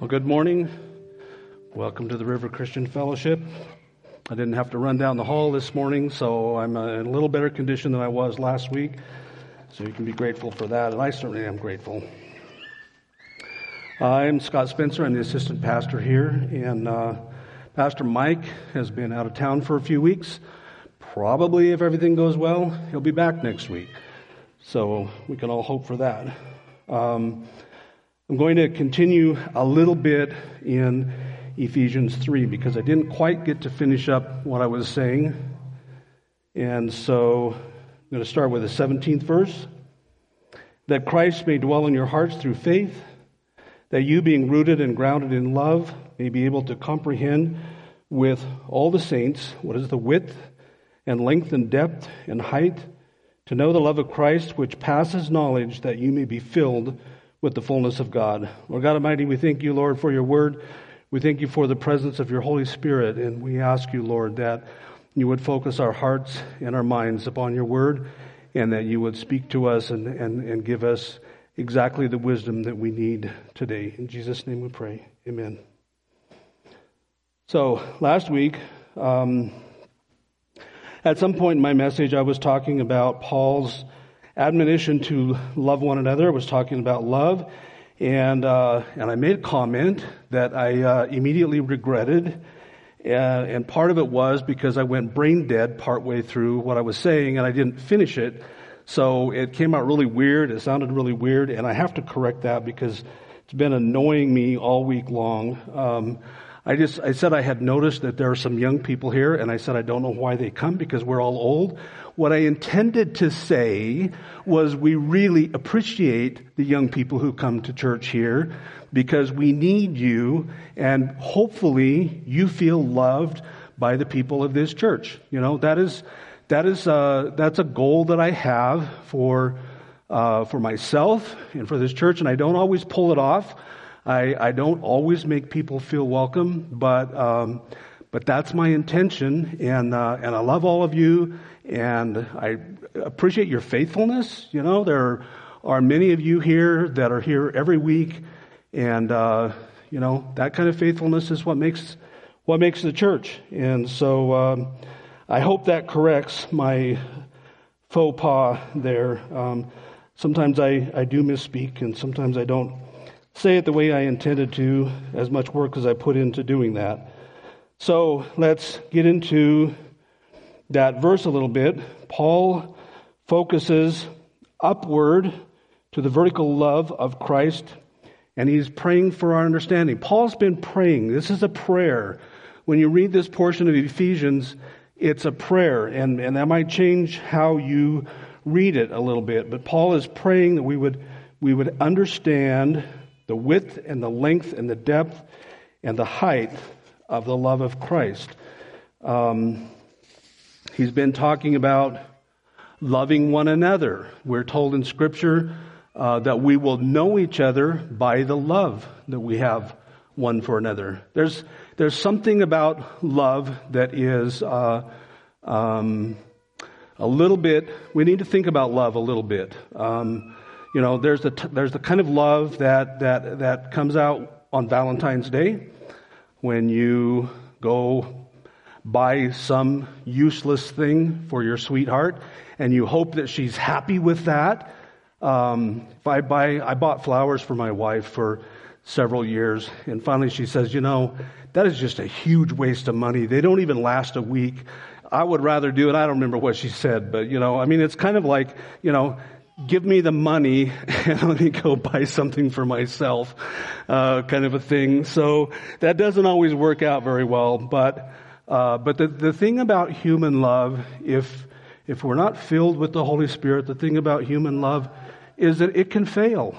Well, good morning. Welcome to the River Christian Fellowship. I didn't have to run down the hall this morning, so I'm uh, in a little better condition than I was last week. So you can be grateful for that, and I certainly am grateful. I'm Scott Spencer. I'm the assistant pastor here, and uh, Pastor Mike has been out of town for a few weeks. Probably, if everything goes well, he'll be back next week. So we can all hope for that. Um, I'm going to continue a little bit in Ephesians 3 because I didn't quite get to finish up what I was saying. And so I'm going to start with the 17th verse. That Christ may dwell in your hearts through faith, that you, being rooted and grounded in love, may be able to comprehend with all the saints what is the width and length and depth and height, to know the love of Christ which passes knowledge, that you may be filled with the fullness of God. Lord God Almighty, we thank you, Lord, for your word. We thank you for the presence of your Holy Spirit, and we ask you, Lord, that you would focus our hearts and our minds upon your word, and that you would speak to us and, and, and give us exactly the wisdom that we need today. In Jesus' name we pray. Amen. So, last week, um, at some point in my message, I was talking about Paul's admonition to love one another. I was talking about love, and uh, and I made a comment that I uh, immediately regretted, and part of it was because I went brain dead partway through what I was saying, and I didn't finish it. So it came out really weird. It sounded really weird, and I have to correct that because it's been annoying me all week long. Um, I just I said I had noticed that there are some young people here, and I said I don't know why they come because we're all old. What I intended to say was we really appreciate the young people who come to church here because we need you, and hopefully you feel loved by the people of this church. You know that is that is uh, that's a goal that I have for uh, for myself and for this church, and I don't always pull it off. I, I don't always make people feel welcome, but um, but that's my intention, and uh, and I love all of you, and I appreciate your faithfulness. You know, there are many of you here that are here every week, and uh, you know that kind of faithfulness is what makes what makes the church. And so um, I hope that corrects my faux pas there. Um, sometimes I, I do misspeak, and sometimes I don't say it the way I intended to, as much work as I put into doing that. So let's get into that verse a little bit. Paul focuses upward to the vertical love of Christ, and he's praying for our understanding. Paul's been praying. This is a prayer. When you read this portion of Ephesians, it's a prayer, and, and that might change how you read it a little bit. But Paul is praying that we would, we would understand the width and the length and the depth and the height of the love of Christ. Um, he's been talking about loving one another. We're told in Scripture uh, that we will know each other by the love that we have one for another. There's there's something about love that is uh, um, a little bit. We need to think about love a little bit. Um, you know, there's the, there's the kind of love that, that, that comes out on Valentine's Day when you go buy some useless thing for your sweetheart and you hope that she's happy with that. Um, if I buy, I bought flowers for my wife for several years and finally she says, you know, that is just a huge waste of money. They don't even last a week. I would rather do it. I don't remember what she said, but you know, I mean, it's kind of like, you know, give me the money and let me go buy something for myself, uh, kind of a thing. So that doesn't always work out very well. But uh, but the the thing about human love, if if we're not filled with the Holy Spirit, the thing about human love is that it can fail.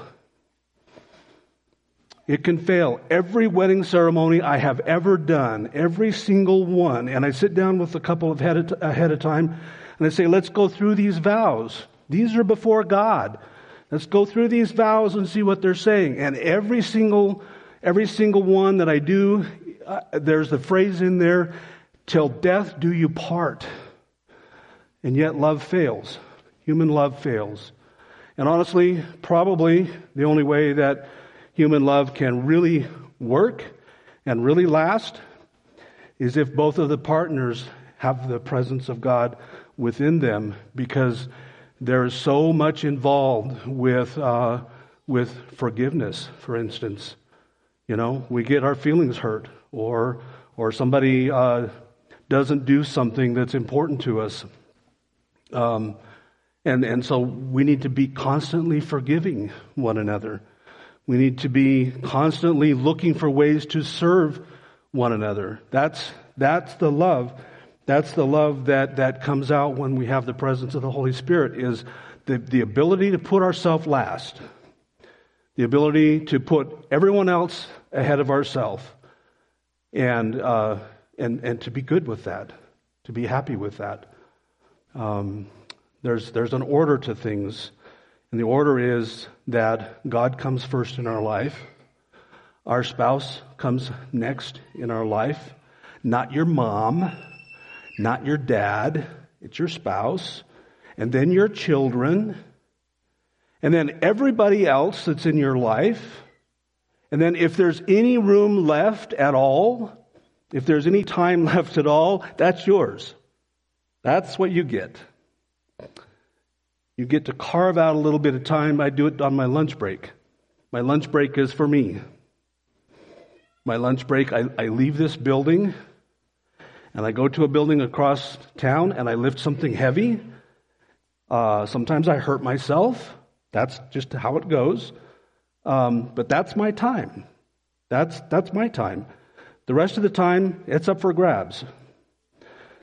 It can fail. Every wedding ceremony I have ever done, every single one, and I sit down with a couple of ahead of, ahead of time, and I say, let's go through these vows. These are before God. Let's go through these vows and see what they're saying. And every single, every single one that I do, uh, there's the phrase in there, till death do you part. And yet love fails. Human love fails. And honestly, probably the only way that human love can really work and really last is if both of the partners have the presence of God within them because there is so much involved with, uh, with forgiveness, for instance. You know, we get our feelings hurt or, or somebody uh, doesn't do something that's important to us. Um, and, and so we need to be constantly forgiving one another. We need to be constantly looking for ways to serve one another. That's, that's the love. That's the love that, that comes out when we have the presence of the Holy Spirit is the, the ability to put ourselves last. The ability to put everyone else ahead of ourselves. And, uh, and, and to be good with that. To be happy with that. Um, there's, there's an order to things. And the order is that God comes first in our life. Our spouse comes next in our life. Not your mom, not your dad. It's your spouse. And then your children. And then everybody else that's in your life. And then if there's any room left at all, if there's any time left at all, that's yours. That's what you get. You get to carve out a little bit of time. I do it on my lunch break. My lunch break is for me. My lunch break, I, I leave this building and I go to a building across town and I lift something heavy. Uh, sometimes I hurt myself. That's just how it goes. Um, but that's my time. That's, that's my time. The rest of the time, it's up for grabs.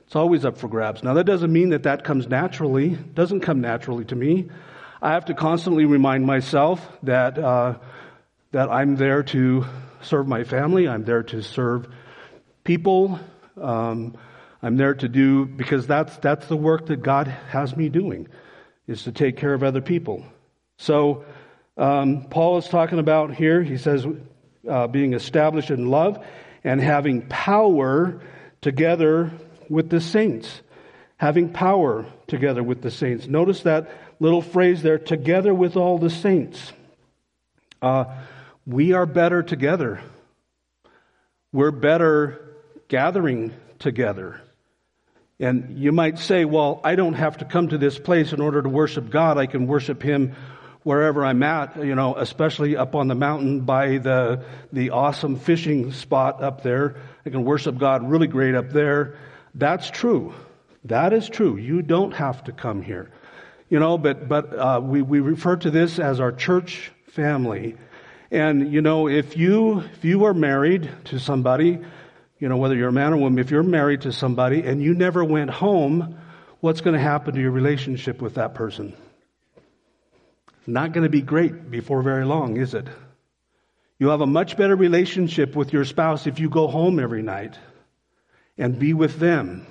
It's always up for grabs. Now, that doesn't mean that that comes naturally. It doesn't come naturally to me. I have to constantly remind myself that, uh, that I'm there to serve my family. I'm there to serve people. Um, I'm there to do, because that's, that's the work that God has me doing, is to take care of other people. So, um, Paul is talking about here, he says, uh, being established in love and having power together with the saints. Having power together with the saints. Notice that little phrase there, together with all the saints. Uh, we are better together. We're better gathering together. And you might say, well, I don't have to come to this place in order to worship God. I can worship Him wherever I'm at, you know, especially up on the mountain by the, the awesome fishing spot up there. I can worship God really great up there. That's true. That is true. You don't have to come here. You know, but, but uh, we, we refer to this as our church family. And, you know, if you, if you are married to somebody, you know, whether you're a man or woman, if you're married to somebody and you never went home, what's going to happen to your relationship with that person? Not going to be great before very long, is it? You'll have a much better relationship with your spouse if you go home every night and be with them.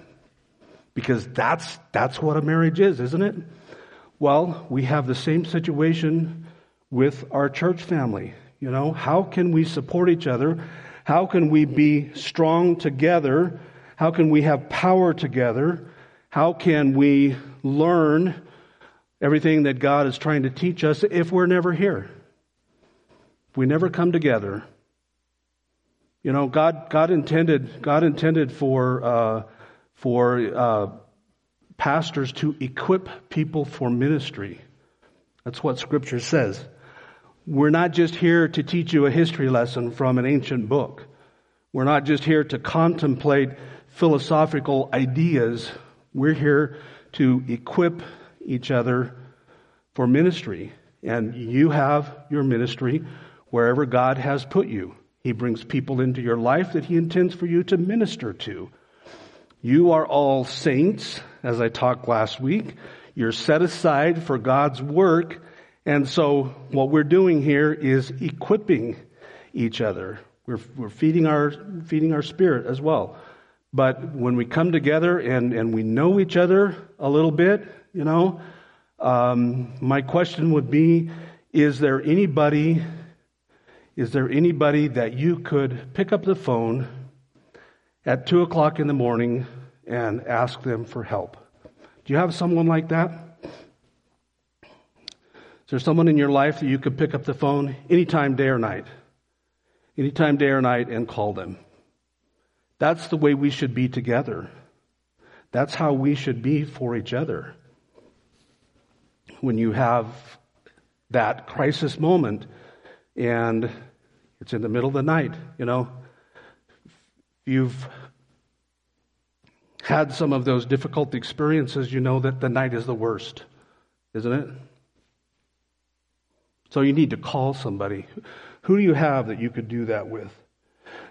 Because that's, that's what a marriage is, isn't it? Well, we have the same situation with our church family. You know, how can we support each other? How can we be strong together? How can we have power together? How can we learn everything that God is trying to teach us if we're never here? If we never come together, you know, God, God intended, God intended for, uh, for uh, pastors to equip people for ministry. That's what Scripture says. We're not just here to teach you a history lesson from an ancient book. We're not just here to contemplate philosophical ideas. We're here to equip each other for ministry. And you have your ministry wherever God has put you. He brings people into your life that He intends for you to minister to. You are all saints, as I talked last week. You're set aside for God's work. And so what we're doing here is equipping each other. We're, we're feeding our, feeding our spirit as well. But when we come together and, and we know each other a little bit, you know, um, my question would be, is there anybody is there anybody that you could pick up the phone at 2 o'clock in the morning and ask them for help? Do you have someone like that? Is there someone in your life that you could pick up the phone anytime, day or night, anytime, day or night, and call them. That's the way we should be together. That's how we should be for each other. When you have that crisis moment and it's in the middle of the night, you know, you've had some of those difficult experiences, you know that the night is the worst, isn't it? So you need to call somebody. Who do you have that you could do that with?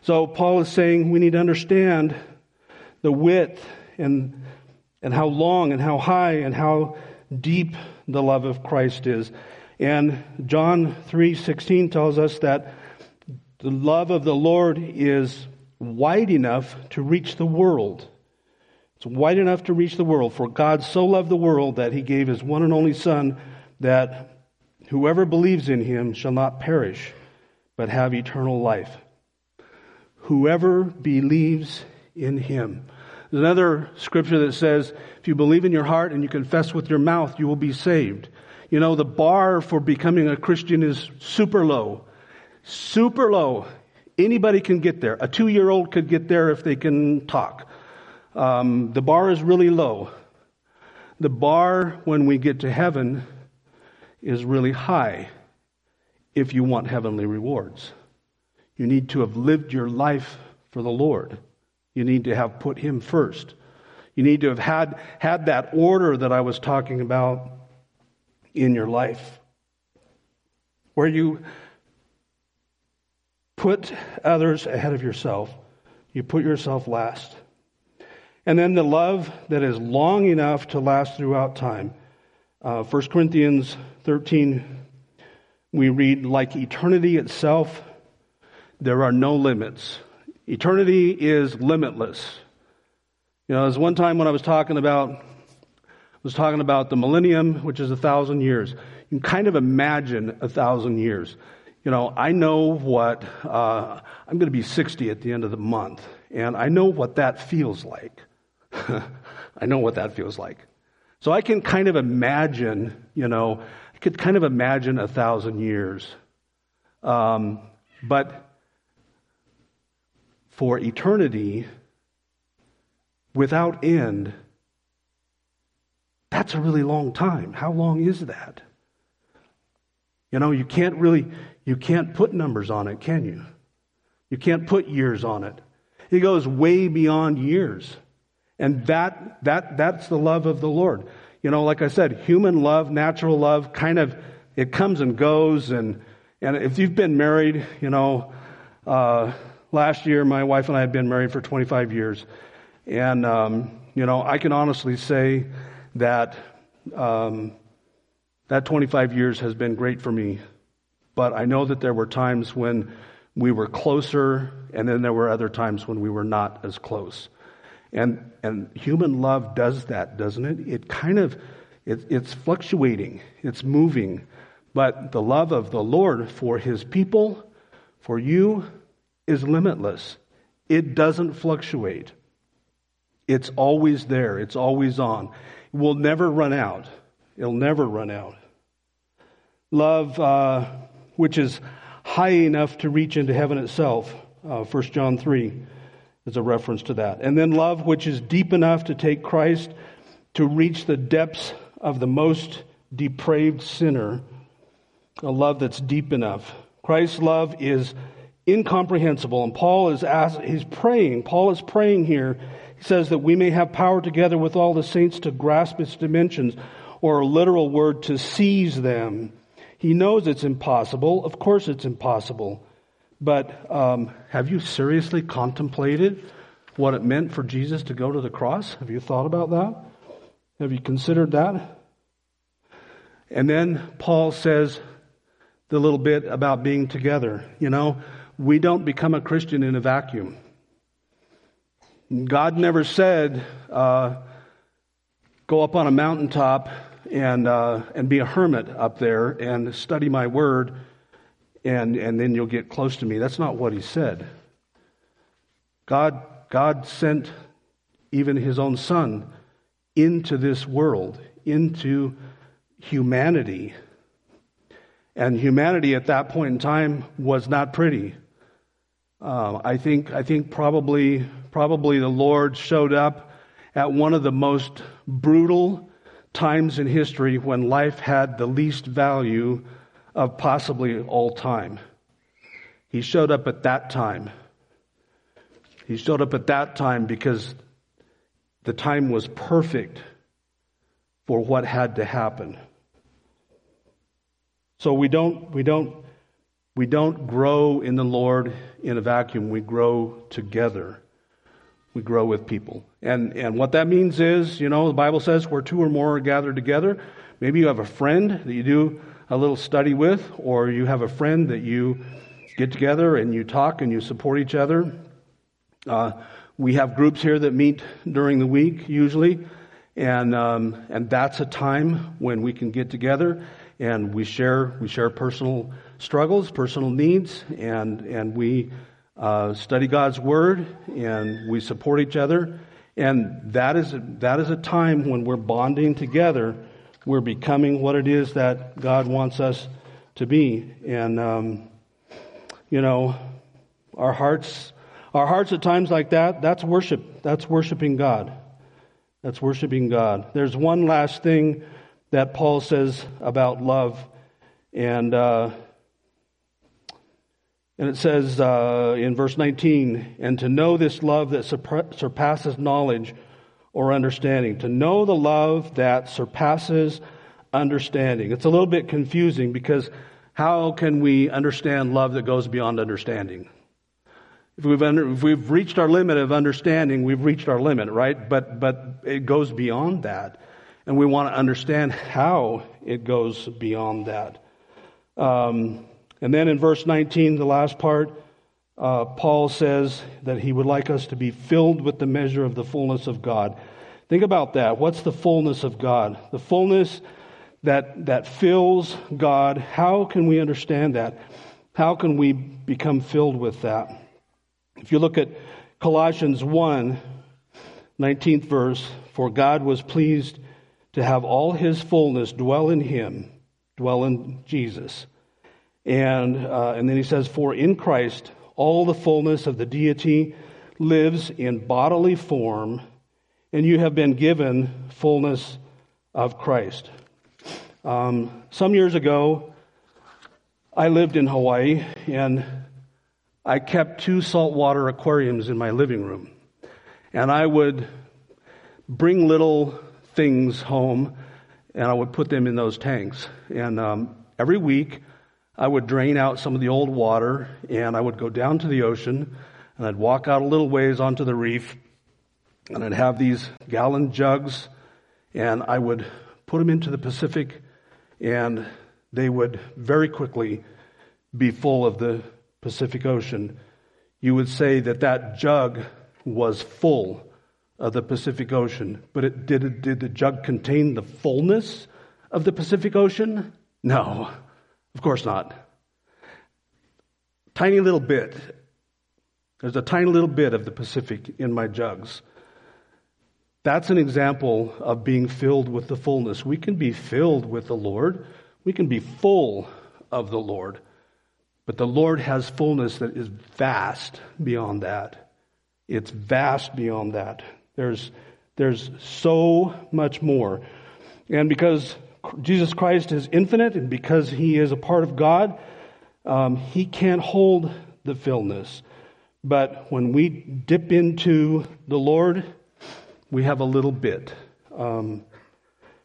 So Paul is saying we need to understand the width and, and how long and how high and how deep the love of Christ is. And John 3:16 tells us that the love of the Lord is wide enough to reach the world. It's wide enough to reach the world. For God so loved the world that he gave his one and only Son, that whoever believes in him shall not perish, but have eternal life. Whoever believes in him. There's another scripture that says, if you believe in your heart and you confess with your mouth, you will be saved. You know, the bar for becoming a Christian is super low. Super low. Anybody can get there. A two year old could get there if they can talk. Um, the bar is really low. The bar when we get to heaven is really high if you want heavenly rewards. You need to have lived your life for the Lord. You need to have put Him first. You need to have had, had that order that I was talking about in your life, where you put others ahead of yourself, you put yourself last. And then the love that is long enough to last throughout time. Uh, 1 Corinthians 13, we read, like eternity itself, there are no limits. Eternity is limitless. You know, there's one time when I was talking about was talking about the millennium, which is a thousand years. You can kind of imagine a thousand years. You know, I know what uh, I'm going to be 60 at the end of the month, and I know what that feels like. I know what that feels like. So I can kind of imagine, you know, could kind of imagine a thousand years. Um, but for eternity, without end, that's a really long time. How long is that? You know, you can't really, you can't put numbers on it, can you? You can't put years on it. It goes way beyond years. And that, that, that's the love of the Lord. You know, like I said, human love, natural love, kind of, it comes and goes. And, and if you've been married, you know, uh, last year my wife and I have been married for 25 years. And, um, you know, I can honestly say that, um, that 25 years has been great for me. But I know that there were times when we were closer, and then there were other times when we were not as close. And, and human love does that, doesn't it? It kind of, it, it's fluctuating, it's moving. But the love of the Lord for his people, for you, is limitless. It doesn't fluctuate. It's always there. It's always on. It will never run out. It'll never run out. Love, uh, which is high enough to reach into heaven itself. Uh, 1 John 3 is a reference to that. And then love which is deep enough to take Christ to reach the depths of the most depraved sinner. A love that's deep enough. Christ's love is incomprehensible. And Paul is asked, he's praying. Paul is praying here. He says that we may have power together with all the saints to grasp its dimensions, or a literal word, to seize them. He knows it's impossible. Of course it's impossible. But um, have you seriously contemplated what it meant for Jesus to go to the cross? Have you thought about that? Have you considered that? And then Paul says the little bit about being together. You know, we don't become a Christian in a vacuum. God never said, uh, go up on a mountaintop and, uh, and be a hermit up there and study my word and, and then you'll get close to me. That's not what he said. God, God sent even his own son into this world, into humanity. And humanity at that point in time was not pretty. Um, I think I think probably probably the Lord showed up at one of the most brutal times in history when life had the least value of possibly all time. He showed up at that time. He showed up at that time because the time was perfect for what had to happen. So we don't, we don't, we don't grow in the Lord in a vacuum. We grow together. We grow with people. And, and what that means is, you know, the Bible says where two or more are gathered together. Maybe you have a friend that you do a little study with, or you have a friend that you get together and you talk and you support each other. Uh, we have groups here that meet during the week usually, and um, and that's a time when we can get together and we share we share personal struggles, personal needs, and and we uh, study God's word and we support each other, and that is that is a time when we're bonding together. We're becoming what it is that God wants us to be, and um, you know, our hearts our hearts at times like that. That's worship. That's worshiping God. That's worshiping God. There's one last thing that Paul says about love, and uh, and it says uh, in verse 19, and to know this love that surpasses knowledge or understanding, to know the love that surpasses understanding. It's a little bit confusing because how can we understand love that goes beyond understanding? If we've, under, if we've reached our limit of understanding, we've reached our limit, right? But, but it goes beyond that. And we want to understand how it goes beyond that. Um, and then in verse 19, the last part, uh, Paul says that he would like us to be filled with the measure of the fullness of God. Think about that. What's the fullness of God? The fullness that, that fills God. How can we understand that? How can we become filled with that? If you look at Colossians 1, 19th verse, for God was pleased to have all his fullness dwell in him, dwell in Jesus. And, uh, and then he says, for in Christ all the fullness of the deity lives in bodily form, and you have been given fullness of Christ. Um, some years ago, I lived in Hawaii, and I kept two saltwater aquariums in my living room. And I would bring little things home and I would put them in those tanks. And um, every week, I would drain out some of the old water and I would go down to the ocean and I'd walk out a little ways onto the reef and I'd have these gallon jugs and I would put them into the Pacific and they would very quickly be full of the Pacific Ocean, you would say that that jug was full of the Pacific Ocean. But it, did, did the jug contain the fullness of the Pacific Ocean? No, of course not. Tiny little bit. There's a tiny little bit of the Pacific in my jugs. That's an example of being filled with the fullness. We can be filled with the Lord. We can be full of the Lord. But the Lord has fullness that is vast beyond that. It's vast beyond that. There's, there's so much more. And because Jesus Christ is infinite and because he is a part of God, um, he can't hold the fullness. But when we dip into the Lord, we have a little bit. Um,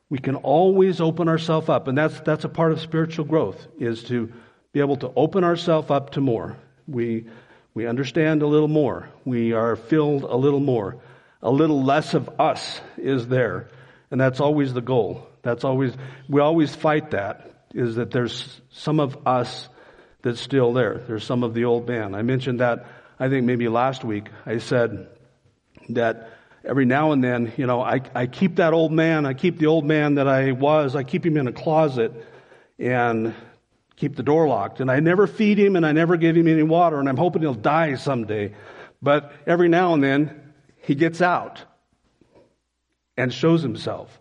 we can always open ourselves up, and that's that's a part of spiritual growth is to be able to open ourselves up to more. We, we understand a little more. We are filled a little more. A little less of us is there. And that's always the goal. That's always, we always fight that, is that there's some of us that's still there. There's some of the old man. I mentioned that, I think maybe last week. I said that every now and then, you know, I, I keep that old man, I keep the old man that I was, I keep him in a closet, and keep the door locked. And I never feed him and I never give him any water, and I'm hoping he'll die someday. But every now and then, he gets out and shows himself.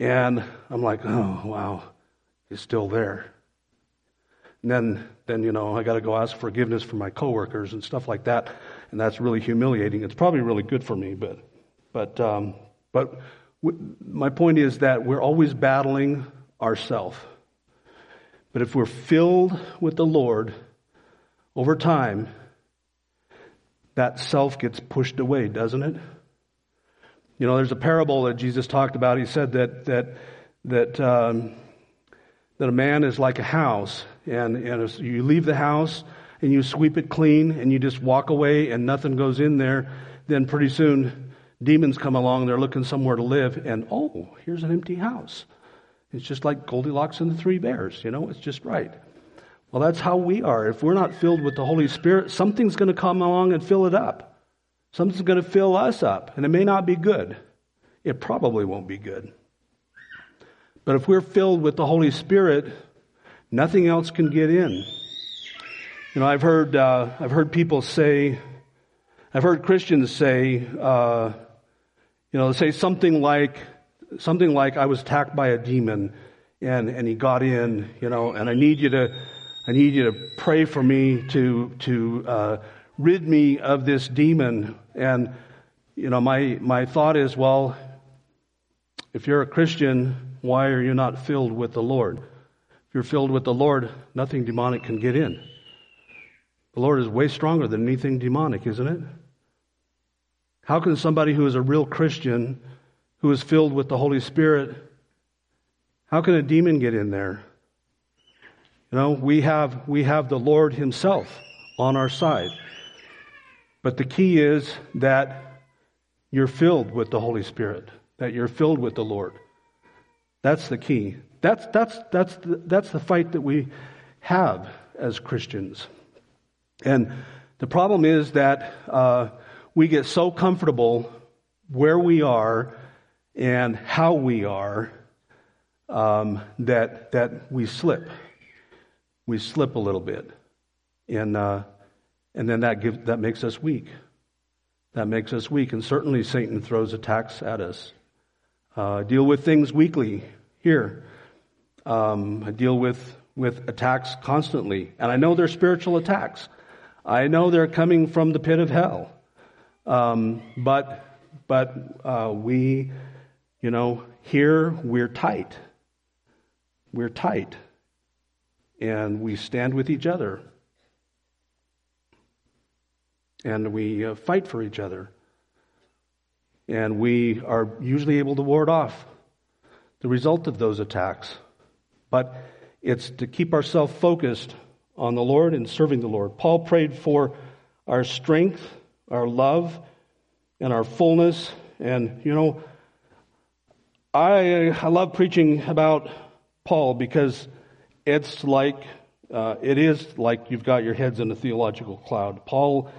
And I'm like, oh, wow, he's still there. And then, then you know, I got to go ask forgiveness from my coworkers and stuff like that, and that's really humiliating. It's probably really good for me, but, but, um, but w- my point is that we're always battling ourself. But if we're filled with the Lord over time, that self gets pushed away, doesn't it? You know, there's a parable that Jesus talked about. He said that that that um, that a man is like a house, and and you leave the house and you sweep it clean, and you just walk away, and nothing goes in there. Then pretty soon, demons come along. They're looking somewhere to live, and oh, here's an empty house. It's just like Goldilocks and the Three Bears. You know, it's just right. Well, that's how we are. If we're not filled with the Holy Spirit, something's going to come along and fill it up. Something's going to fill us up, and it may not be good. It probably won't be good. But if we're filled with the Holy Spirit, nothing else can get in. You know, I've heard uh, I've heard people say, I've heard Christians say, uh, you know, say something like something like I was attacked by a demon, and and he got in, you know, and I need you to I need you to pray for me to to uh, rid me of this demon. And, you know, my, my thought is, well, if you're a Christian, why are you not filled with the Lord? If you're filled with the Lord, nothing demonic can get in. The Lord is way stronger than anything demonic, isn't it? How can somebody who is a real Christian, who is filled with the Holy Spirit, how can a demon get in there? You know, we have, we have the Lord Himself on our side. But the key is that you're filled with the Holy Spirit, that you're filled with the Lord. That's the key. That's, that's, that's, the, that's the fight that we have as Christians. And the problem is that uh, we get so comfortable where we are and how we are um, that, that we slip. We slip a little bit. And uh, and then that, that makes us weak. That makes us weak. And certainly Satan throws attacks at us. Uh, deal with things weekly here. Um, I deal with, with attacks constantly. And I know they're spiritual attacks. I know they're coming from the pit of hell. Um, but but uh, we, you know, here we're tight. We're tight. And we stand with each other and we uh, fight for each other. And we are usually able to ward off the result of those attacks. But it's to keep ourselves focused on the Lord and serving the Lord. Paul prayed for our strength, our love, and our fullness. And, you know, I, I love preaching about Paul because it's like, uh, it is like you've got your heads in a theological cloud. Paul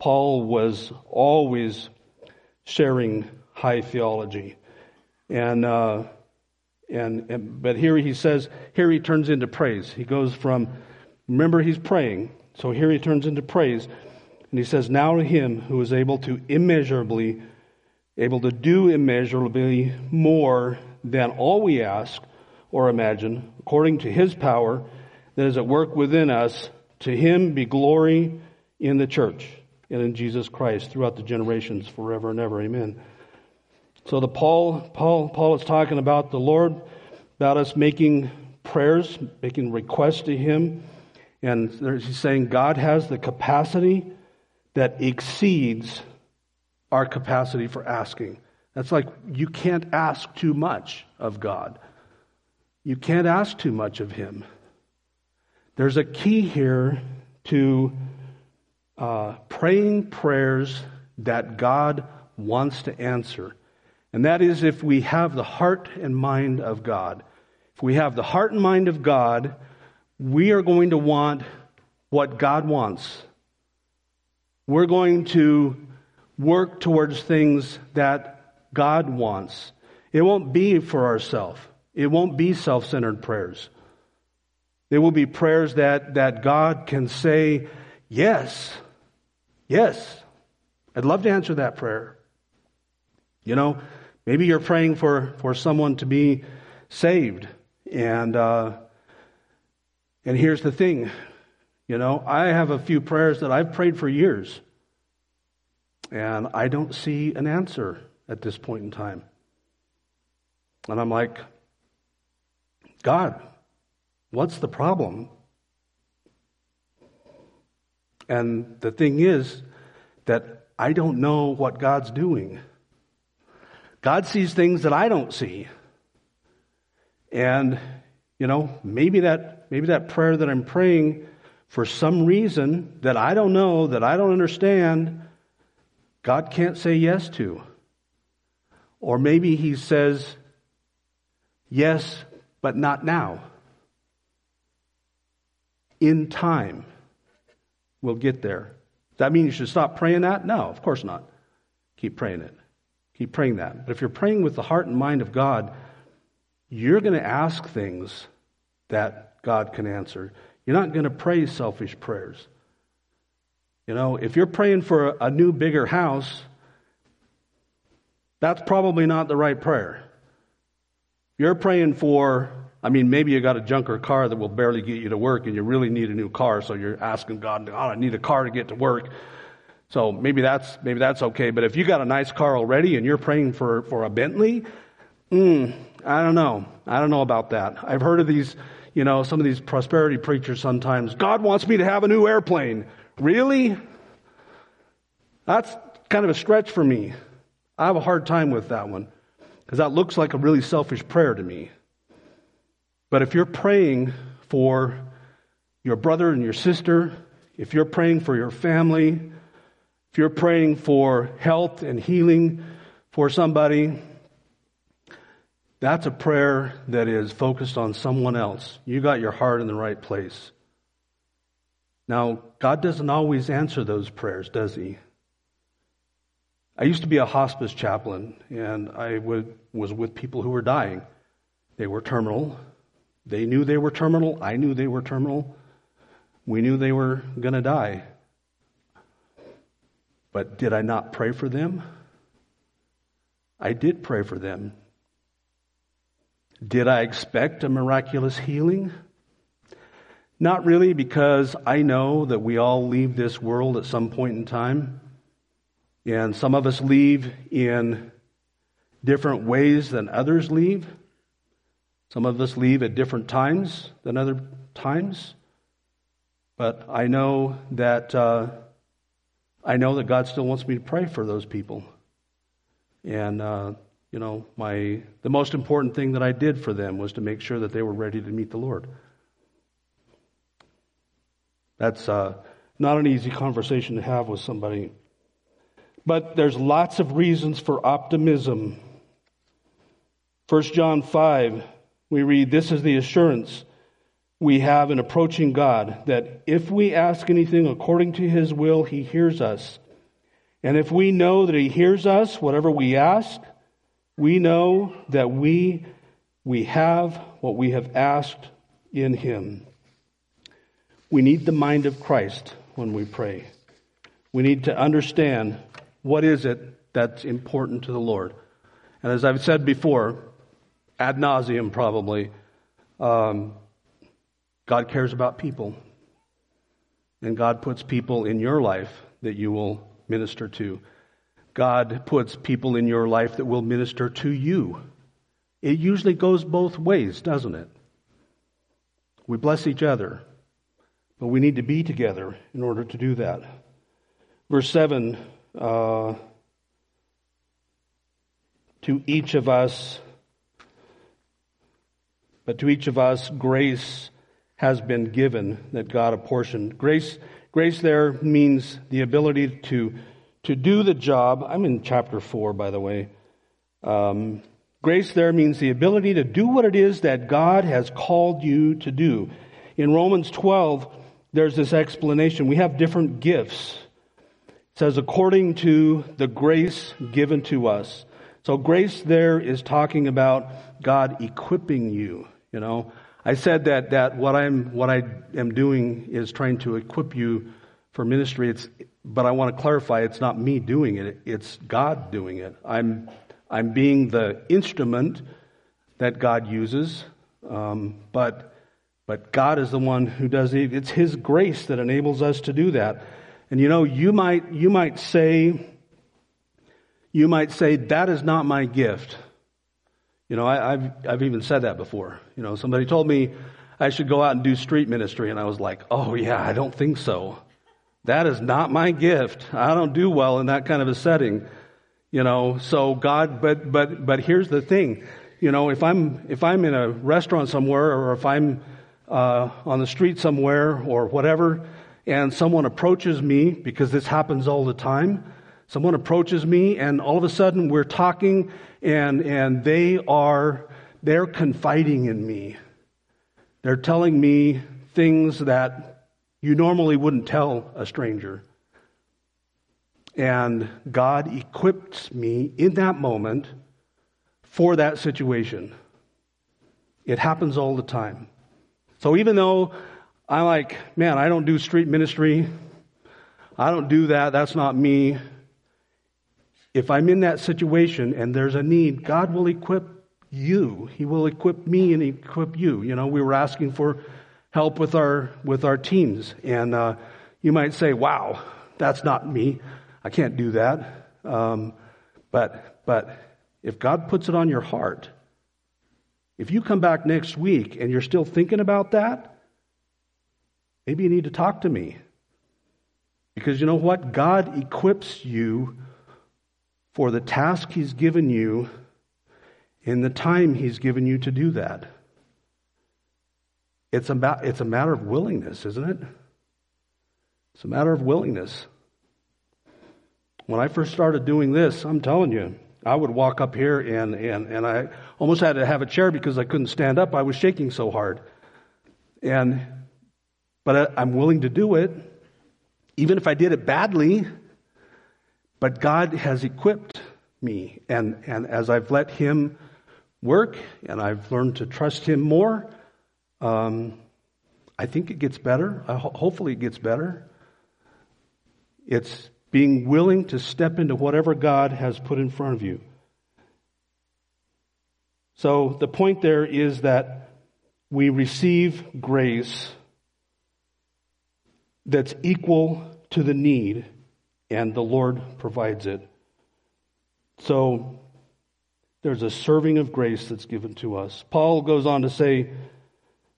Paul was always sharing high theology. And, uh, and, and, but here he says, here he turns into praise. He goes from, remember he's praying, so here he turns into praise. And he says, now to him who is able to immeasurably, able to do immeasurably more than all we ask or imagine, according to his power that is at work within us, to him be glory in the church and in Jesus Christ throughout the generations forever and ever. Amen. So the Paul, Paul, Paul is talking about the Lord, about us making prayers, making requests to Him. And he's saying God has the capacity that exceeds our capacity for asking. That's like you can't ask too much of God. You can't ask too much of Him. There's a key here to uh, praying prayers that God wants to answer. And that is if we have the heart and mind of God. If we have the heart and mind of God, we are going to want what God wants. We're going to work towards things that God wants. It won't be for ourselves. It won't be self-centered prayers. They will be prayers that, that God can say, yes, Yes, I'd love to answer that prayer. You know, maybe you're praying for, for someone to be saved, and uh, And here's the thing you know, I have a few prayers that I've prayed for years, and I don't see an answer at this point in time. And I'm like, God, what's the problem? And the thing is that I don't know what God's doing. God sees things that I don't see. And, you know, maybe that, maybe that prayer that I'm praying for some reason that I don't know, that I don't understand, God can't say yes to. Or maybe He says, yes, but not now. In time, we'll get there. Does that mean you should stop praying that? No, of course not. Keep praying it. Keep praying that. But if you're praying with the heart and mind of God, you're going to ask things that God can answer. You're not going to pray selfish prayers. You know, if you're praying for a new, bigger house, that's probably not the right prayer. You're praying for, I mean, maybe you got a junker car that will barely get you to work and you really need a new car, so you're asking God, oh, I need a car to get to work. So maybe that's, maybe that's okay. But if you got a nice car already and you're praying for, for a Bentley, mm, I don't know. I don't know about that. I've heard of these you know, some of these prosperity preachers sometimes, God wants me to have a new airplane. Really? That's kind of a stretch for me. I have a hard time with that one because that looks like a really selfish prayer to me. But if you're praying for your brother and your sister, if you're praying for your family, if you're praying for health and healing for somebody, that's a prayer that is focused on someone else. You got your heart in the right place. Now, God doesn't always answer those prayers, does He? I used to be a hospice chaplain, and I would, was with people who were dying. They were terminal. They knew they were terminal. I knew they were terminal. We knew they were going to die. But did I not pray for them? I did pray for them. Did I expect a miraculous healing? Not really, because I know that we all leave this world at some point in time. And some of us leave in different ways than others leave. Some of us leave at different times than other times. But I know that uh, I know that God still wants me to pray for those people. And uh, you know, my the most important thing that I did for them was to make sure that they were ready to meet the Lord. That's uh, not an easy conversation to have with somebody. But there's lots of reasons for optimism. 1 John 5, we read, This is the assurance we have in approaching God, that if we ask anything according to his will, he hears us. And if we know that he hears us, whatever we ask, we know that we, we have what we have asked in Him. We need the mind of Christ when we pray. We need to understand what is it that's important to the Lord. And as I've said before, ad nauseum probably, um, God cares about people. And God puts people in your life that you will minister to. God puts people in your life that will minister to you. It usually goes both ways, doesn't it? We bless each other, but we need to be together in order to do that. Verse 7 uh, To each of us, but to each of us, grace has been given that God apportioned. Grace, grace there means the ability to to do the job. I'm in chapter 4, by the way. Um, grace there means the ability to do what it is that God has called you to do. In Romans 12, there's this explanation. We have different gifts. It says, according to the grace given to us. So grace there is talking about God equipping you, you know. I said that, that what I'm, what I am doing is trying to equip you for ministry. It's, but I want to clarify it's not me doing it, it's God doing it. I'm, I'm being the instrument that God uses, um, but, But God is the one who does it. It's His grace that enables us to do that. And you know, you might, you might say, you might say, that is not my gift. You know, I, have I've even said that before. You know, somebody told me I should go out and do street ministry, and I was like, oh yeah, I don't think so. That is not my gift. I don't do well in that kind of a setting. You know, so God, but, but, but here's the thing. You know, if I'm, if I'm in a restaurant somewhere or if I'm, uh, on the street somewhere or whatever, and someone approaches me, because this happens all the time, someone approaches me and all of a sudden we're talking and, and they are, they're confiding in me. They're telling me things that you normally wouldn't tell a stranger. And God equipped me in that moment for that situation. It happens all the time. So even though I'm like, man, I don't do street ministry, I don't do that, that's not me. If I'm in that situation and there's a need, God will equip you. He will equip me and equip you. You know, we were asking for help with our with our teams, and uh, you might say, "Wow, that's not me. I can't do that." Um, but but if God puts it on your heart, if you come back next week and you're still thinking about that, maybe you need to talk to me. Because you know what? God equips you for the task He's given you in the time He's given you to do that. It's, about, it's a matter of willingness, isn't it? It's a matter of willingness. When I first started doing this, I'm telling you, I would walk up here and, and, and I almost had to have a chair because I couldn't stand up. I was shaking so hard. And, but I, I'm willing to do it, even if I did it badly. But God has equipped me. And, and as I've let Him work and I've learned to trust Him more, um, I think it gets better. hopefully, it gets better. It's being willing to step into whatever God has put in front of you. So, the point there is that we receive grace that's equal to the need and the Lord provides it. So there's a serving of grace that's given to us. Paul goes on to say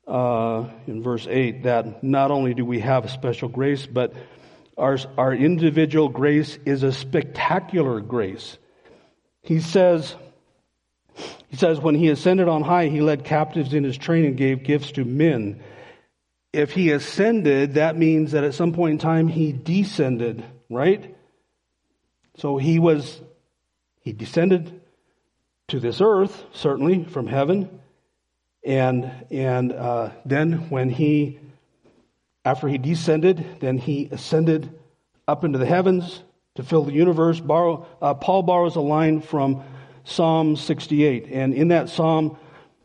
uh, in verse 8 that not only do we have a special grace, but our, our individual grace is a spectacular grace. He says, he says, when he ascended on high, he led captives in his train and gave gifts to men. If he ascended, that means that at some point in time he descended right? So he was, he descended to this earth, certainly from heaven. And, and uh, then when he, after he descended, then he ascended up into the heavens to fill the universe. Borrow, uh, Paul borrows a line from Psalm 68. And in that psalm,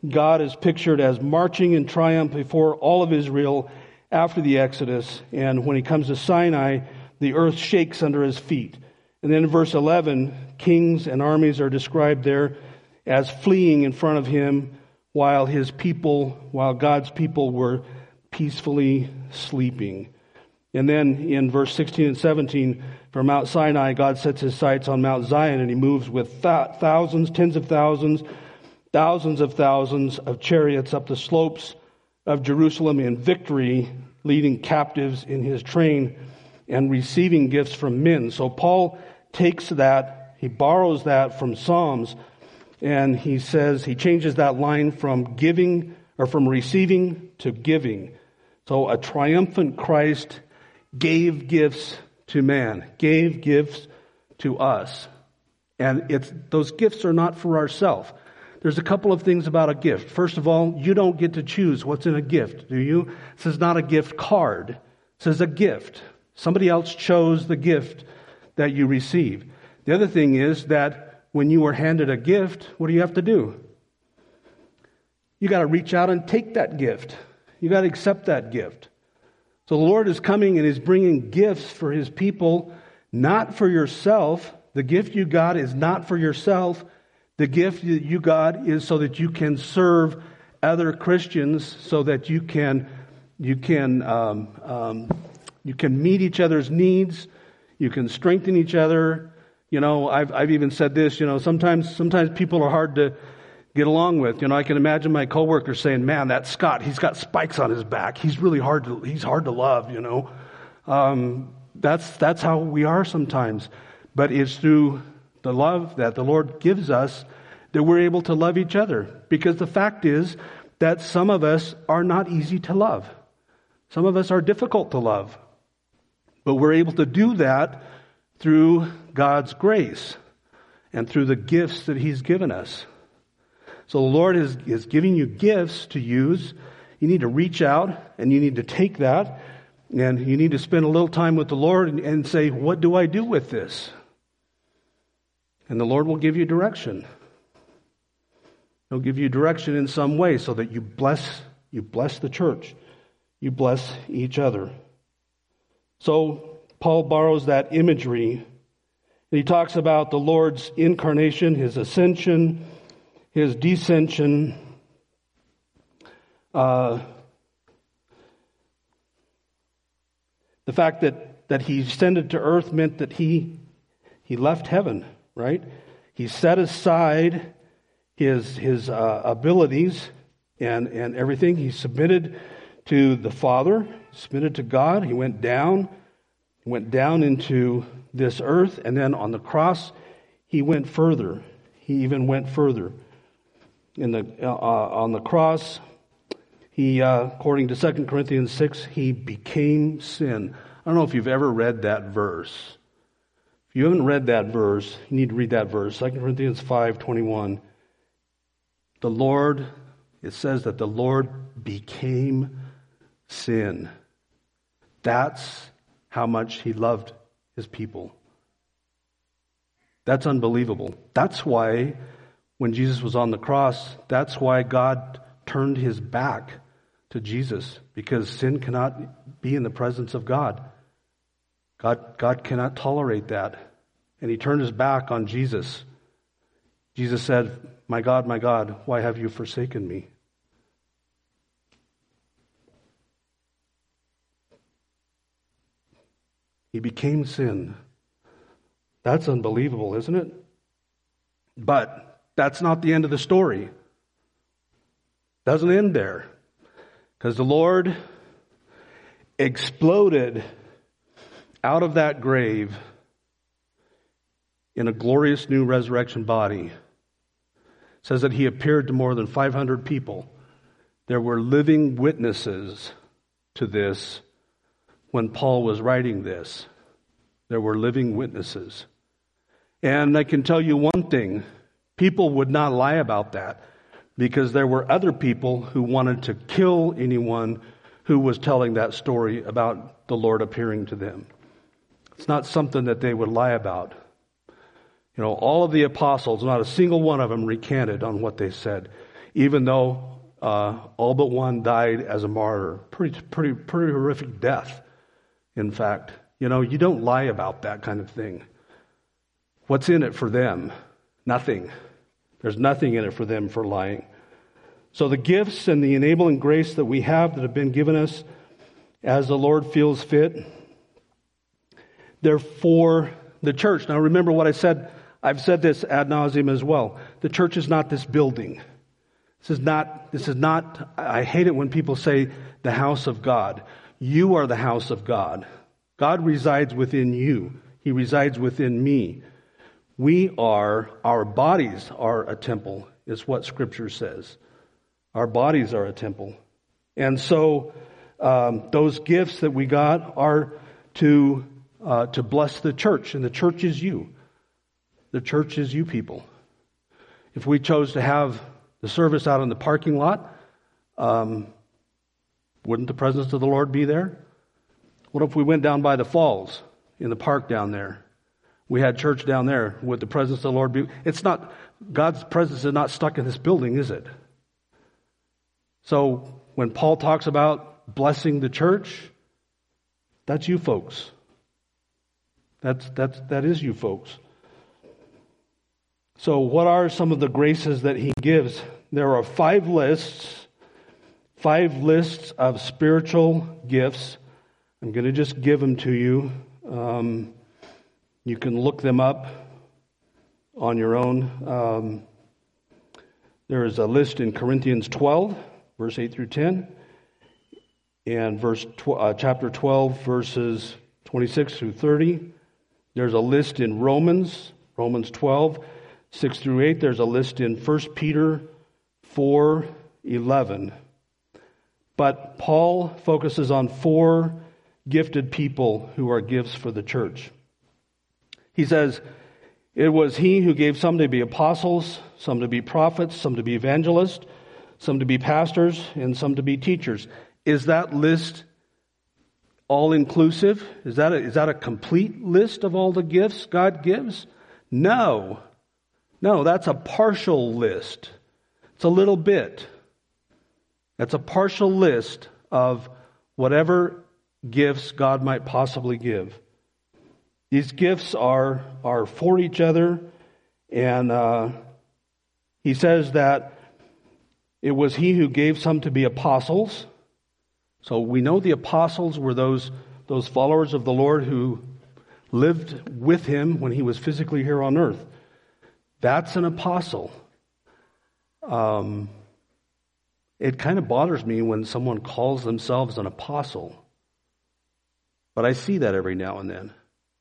God is pictured as marching in triumph before all of Israel after the Exodus. And when he comes to Sinai, the earth shakes under his feet. And then in verse 11, kings and armies are described there as fleeing in front of him while his people, while God's people were peacefully sleeping. And then in verse 16 and 17, from Mount Sinai, God sets his sights on Mount Zion and he moves with th- thousands, tens of thousands, thousands of thousands of chariots up the slopes of Jerusalem in victory, leading captives in his train and receiving gifts from men. So Paul takes that, he borrows that from Psalms, and he says, he changes that line from giving or from receiving to giving. So a triumphant Christ gave gifts to man, gave gifts to us. And it's, those gifts are not for ourselves. There's a couple of things about a gift. First of all, you don't get to choose what's in a gift, do you? This is not a gift card. It says a gift. Somebody else chose the gift that you receive. The other thing is that when you are handed a gift, what do you have to do? You got to reach out and take that gift. You got to accept that gift. So the Lord is coming and is bringing gifts for his people, not for yourself. The gift you got is not for yourself. The gift that you got is so that you can serve other Christians so that you can you can um, um, you can meet each other's needs, you can strengthen each other. You know, I've I've even said this. You know, sometimes sometimes people are hard to get along with. You know, I can imagine my coworker saying, "Man, that Scott, he's got spikes on his back. He's really hard to he's hard to love." You know, um, that's that's how we are sometimes. But it's through the love that the Lord gives us that we're able to love each other. Because the fact is that some of us are not easy to love. Some of us are difficult to love. But we're able to do that through God's grace and through the gifts that He's given us. So the Lord is, is giving you gifts to use. You need to reach out and you need to take that and you need to spend a little time with the Lord and, and say, What do I do with this? And the Lord will give you direction. He'll give you direction in some way so that you bless you bless the church. You bless each other. So Paul borrows that imagery. And He talks about the Lord's incarnation, his ascension, his descension, uh, the fact that, that he ascended to earth meant that he, he left heaven, right? He set aside his, his uh, abilities and, and everything. He submitted to the Father, submitted to God. He went down, went down into this earth, and then on the cross, he went further. He even went further. In the, uh, on the cross, he, uh, according to 2 Corinthians 6, he became sin. I don't know if you've ever read that verse. You haven't read that verse, you need to read that verse. 2 Corinthians 5:21. The Lord, it says that the Lord became sin. That's how much he loved his people. That's unbelievable. That's why when Jesus was on the cross, that's why God turned his back to Jesus because sin cannot be in the presence of God. God, God cannot tolerate that. And he turned his back on Jesus. Jesus said, My God, my God, why have you forsaken me? He became sin. That's unbelievable, isn't it? But that's not the end of the story. Doesn't end there. Because the Lord exploded out of that grave in a glorious new resurrection body says that he appeared to more than 500 people. There were living witnesses to this when Paul was writing this. There were living witnesses. And I can tell you one thing people would not lie about that because there were other people who wanted to kill anyone who was telling that story about the Lord appearing to them. It's not something that they would lie about. You know, all of the apostles, not a single one of them recanted on what they said, even though uh, all but one died as a martyr. Pretty, pretty, pretty horrific death, in fact. You know, you don't lie about that kind of thing. What's in it for them? Nothing. There's nothing in it for them for lying. So the gifts and the enabling grace that we have that have been given us as the Lord feels fit, they're for the church. Now remember what I said I've said this ad nauseum as well. The church is not this building. This is not, this is not, I hate it when people say the house of God. You are the house of God. God resides within you. He resides within me. We are, our bodies are a temple, is what scripture says. Our bodies are a temple. And so, um, those gifts that we got are to, uh, to bless the church, and the church is you. The church is you people. If we chose to have the service out in the parking lot, um, wouldn't the presence of the Lord be there? What if we went down by the falls in the park down there? We had church down there. Would the presence of the Lord be? It's not, God's presence is not stuck in this building, is it? So when Paul talks about blessing the church, that's you folks. That's, that's, that is you folks. So, what are some of the graces that he gives? There are five lists five lists of spiritual gifts. I'm going to just give them to you. Um, you can look them up on your own. Um, there is a list in Corinthians 12, verse 8 through 10, and verse tw- uh, chapter 12, verses 26 through 30. There's a list in Romans, Romans 12, 6 through 8. There's a list in 1 Peter 4, 11. But Paul focuses on four gifted people who are gifts for the church. He says, It was he who gave some to be apostles, some to be prophets, some to be evangelists, some to be pastors, and some to be teachers. Is that list all inclusive? Is that, a, is that a complete list of all the gifts God gives? No. No, that's a partial list. It's a little bit. That's a partial list of whatever gifts God might possibly give. These gifts are, are for each other, and uh, he says that it was he who gave some to be apostles. So we know the apostles were those, those followers of the Lord who lived with him when he was physically here on earth. That's an apostle. Um, it kind of bothers me when someone calls themselves an apostle. But I see that every now and then.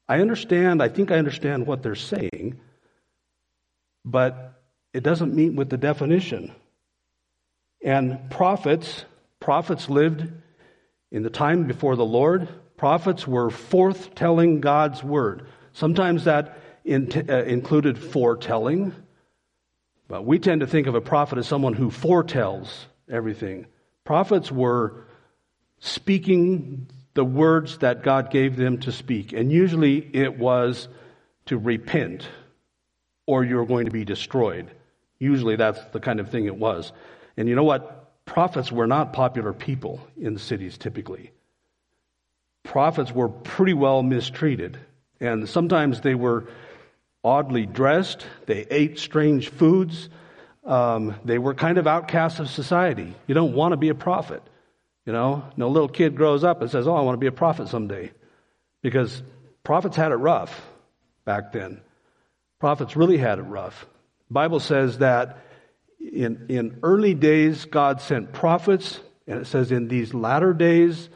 I understand, I think I understand what they're saying, but it doesn't meet with the definition. And prophets, prophets lived in the time before the Lord. Prophets were forth telling God's word. Sometimes that in, uh, included foretelling, but we tend to think of a prophet as someone who foretells everything. Prophets were speaking the words that God gave them to speak, and usually it was to repent or you're going to be destroyed. Usually that's the kind of thing it was. And you know what? Prophets were not popular people in cities typically. Prophets were pretty well mistreated, and sometimes they were oddly dressed, they ate strange foods. Um, they were kind of outcasts of society. You don't want to be a prophet. You know, no little kid grows up and says, Oh, I want to be a prophet someday. Because prophets had it rough back then. Prophets really had it rough. The Bible says that in, in early days, God sent prophets, and it says in these latter days,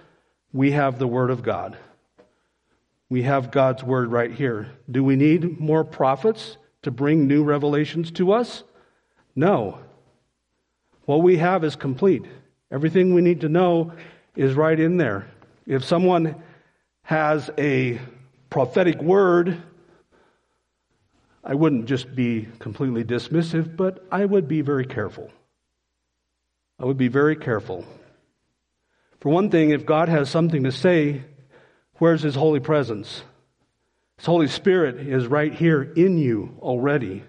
we have the Word of God. We have God's Word right here. Do we need more prophets to bring new revelations to us? No. What we have is complete. Everything we need to know is right in there. If someone has a prophetic word, I wouldn't just be completely dismissive, but I would be very careful. I would be very careful. For one thing, if God has something to say, where's His holy presence? His Holy Spirit is right here in you already.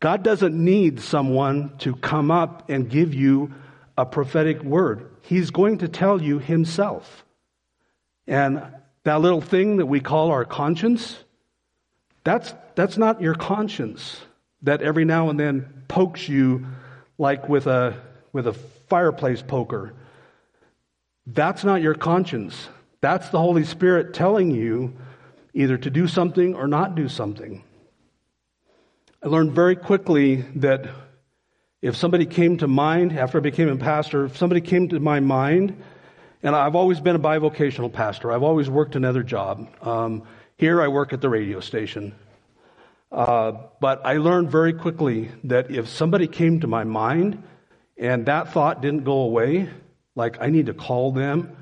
God doesn't need someone to come up and give you a prophetic word. He's going to tell you himself. And that little thing that we call our conscience, that's, that's not your conscience that every now and then pokes you like with a, with a fireplace poker. That's not your conscience. That's the Holy Spirit telling you either to do something or not do something. I learned very quickly that if somebody came to mind after I became a pastor, if somebody came to my mind, and I've always been a bivocational pastor, I've always worked another job. Um, here I work at the radio station. Uh, but I learned very quickly that if somebody came to my mind and that thought didn't go away, like I need to call them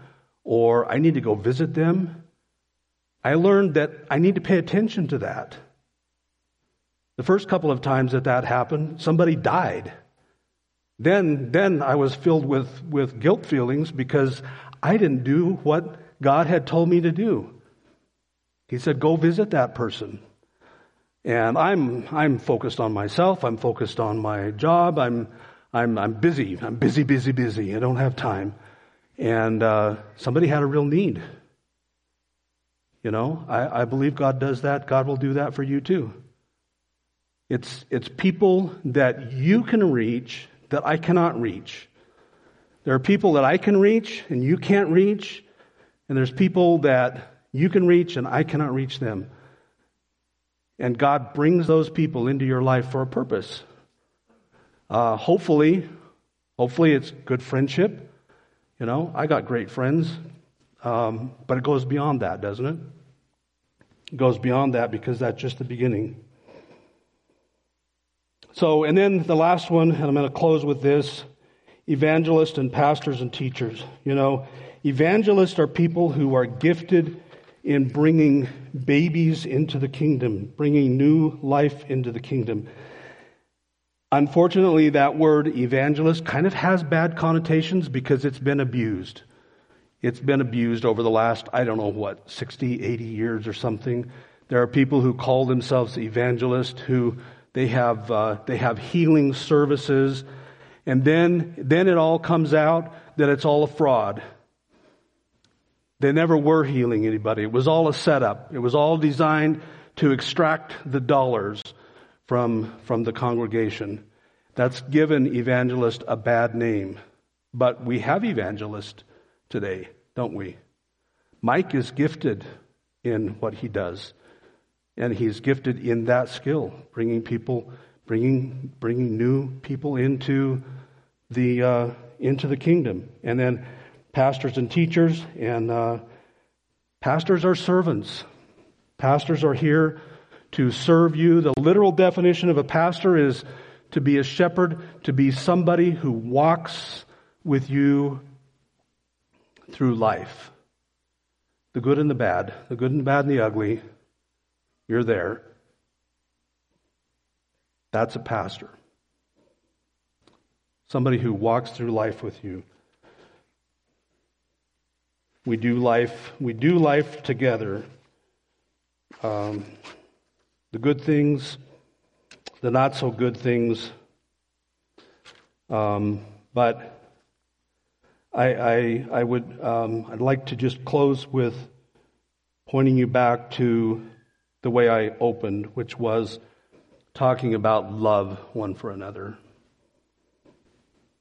or I need to go visit them, I learned that I need to pay attention to that. The first couple of times that that happened, somebody died. Then, then I was filled with, with guilt feelings because I didn't do what God had told me to do. He said, go visit that person. And I'm, I'm focused on myself. I'm focused on my job. I'm, I'm, I'm busy. I'm busy, busy, busy. I don't have time. And uh, somebody had a real need. You know, I, I believe God does that. God will do that for you too. It's, it's people that you can reach that I cannot reach. There are people that I can reach and you can't reach, and there's people that you can reach and I cannot reach them. And God brings those people into your life for a purpose. Uh, hopefully, hopefully it's good friendship. You know, I got great friends, um, but it goes beyond that, doesn't it? It goes beyond that because that's just the beginning. So, and then the last one, and I'm going to close with this evangelists and pastors and teachers. You know, evangelists are people who are gifted in bringing babies into the kingdom, bringing new life into the kingdom. Unfortunately, that word evangelist kind of has bad connotations because it's been abused. It's been abused over the last, I don't know what, 60, 80 years or something. There are people who call themselves evangelists who they have, uh, they have healing services. And then, then it all comes out that it's all a fraud. They never were healing anybody. It was all a setup. It was all designed to extract the dollars from, from the congregation. That's given evangelist a bad name. But we have evangelists today, don't we? Mike is gifted in what he does. And he's gifted in that skill, bringing people, bringing, bringing new people into the, uh, into the kingdom. And then pastors and teachers, and uh, pastors are servants. Pastors are here to serve you. The literal definition of a pastor is to be a shepherd, to be somebody who walks with you through life. The good and the bad, the good and the bad and the ugly, you're there. That's a pastor. Somebody who walks through life with you. We do life, we do life together. Um, the good things, the not so good things. Um, but I, I, I would, um, I'd like to just close with pointing you back to the way I opened, which was talking about love one for another.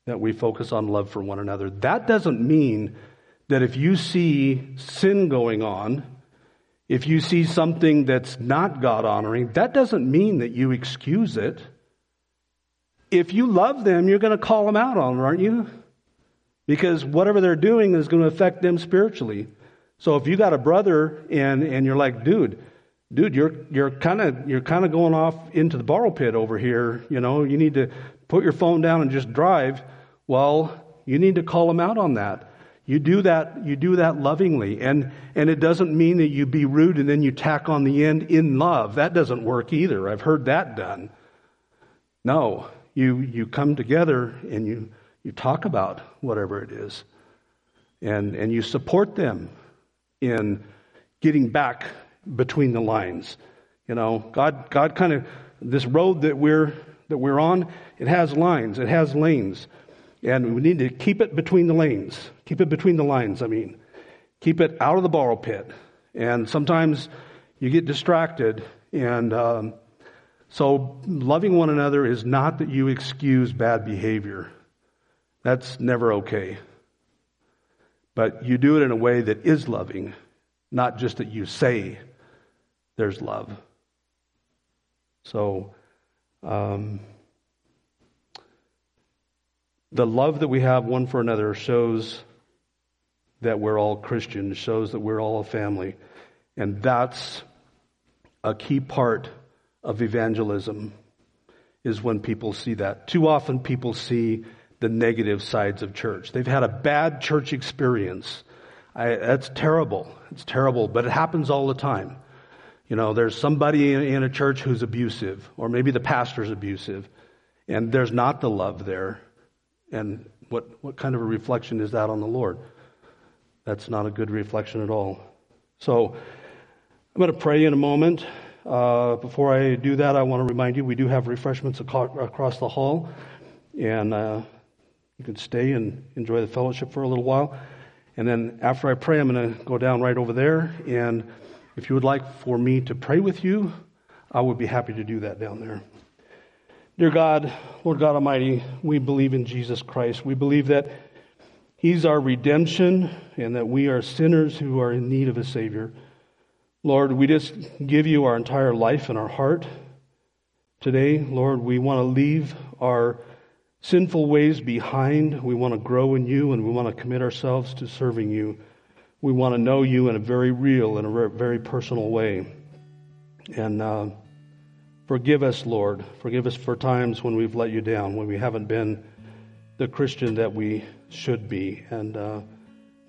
That we focus on love for one another. That doesn't mean that if you see sin going on, if you see something that's not God honoring, that doesn't mean that you excuse it. If you love them, you're going to call them out on it, aren't you? Because whatever they're doing is going to affect them spiritually. So if you got a brother and, and you're like, dude, dude, you're you're kind of you're kind of going off into the borrow pit over here. You know, you need to put your phone down and just drive. Well, you need to call them out on that. You do that. You do that lovingly, and and it doesn't mean that you be rude and then you tack on the end in love. That doesn't work either. I've heard that done. No, you you come together and you you talk about whatever it is, and and you support them in getting back between the lines. You know, God, God kind of, this road that we're, that we're on, it has lines, it has lanes. And we need to keep it between the lanes. Keep it between the lines, I mean. Keep it out of the borrow pit. And sometimes you get distracted. And um, so loving one another is not that you excuse bad behavior. That's never okay. But you do it in a way that is loving, not just that you say there's love. So, um, the love that we have one for another shows that we're all Christians, shows that we're all a family. And that's a key part of evangelism is when people see that. Too often people see the negative sides of church. They've had a bad church experience. I, that's terrible. It's terrible, but it happens all the time. You know, there's somebody in, in a church who's abusive, or maybe the pastor's abusive, and there's not the love there. And what, what kind of a reflection is that on the Lord? That's not a good reflection at all. So I'm going to pray in a moment. Uh, before I do that, I want to remind you we do have refreshments across the hall, and uh, you can stay and enjoy the fellowship for a little while. And then after I pray, I'm going to go down right over there and if you would like for me to pray with you, I would be happy to do that down there. Dear God, Lord God Almighty, we believe in Jesus Christ. We believe that He's our redemption and that we are sinners who are in need of a Savior. Lord, we just give you our entire life and our heart. Today, Lord, we want to leave our sinful ways behind. We want to grow in you and we want to commit ourselves to serving you. We want to know you in a very real and a very personal way. And uh, forgive us, Lord. Forgive us for times when we've let you down, when we haven't been the Christian that we should be. And uh,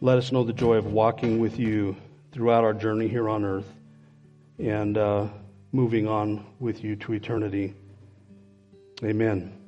let us know the joy of walking with you throughout our journey here on earth and uh, moving on with you to eternity. Amen.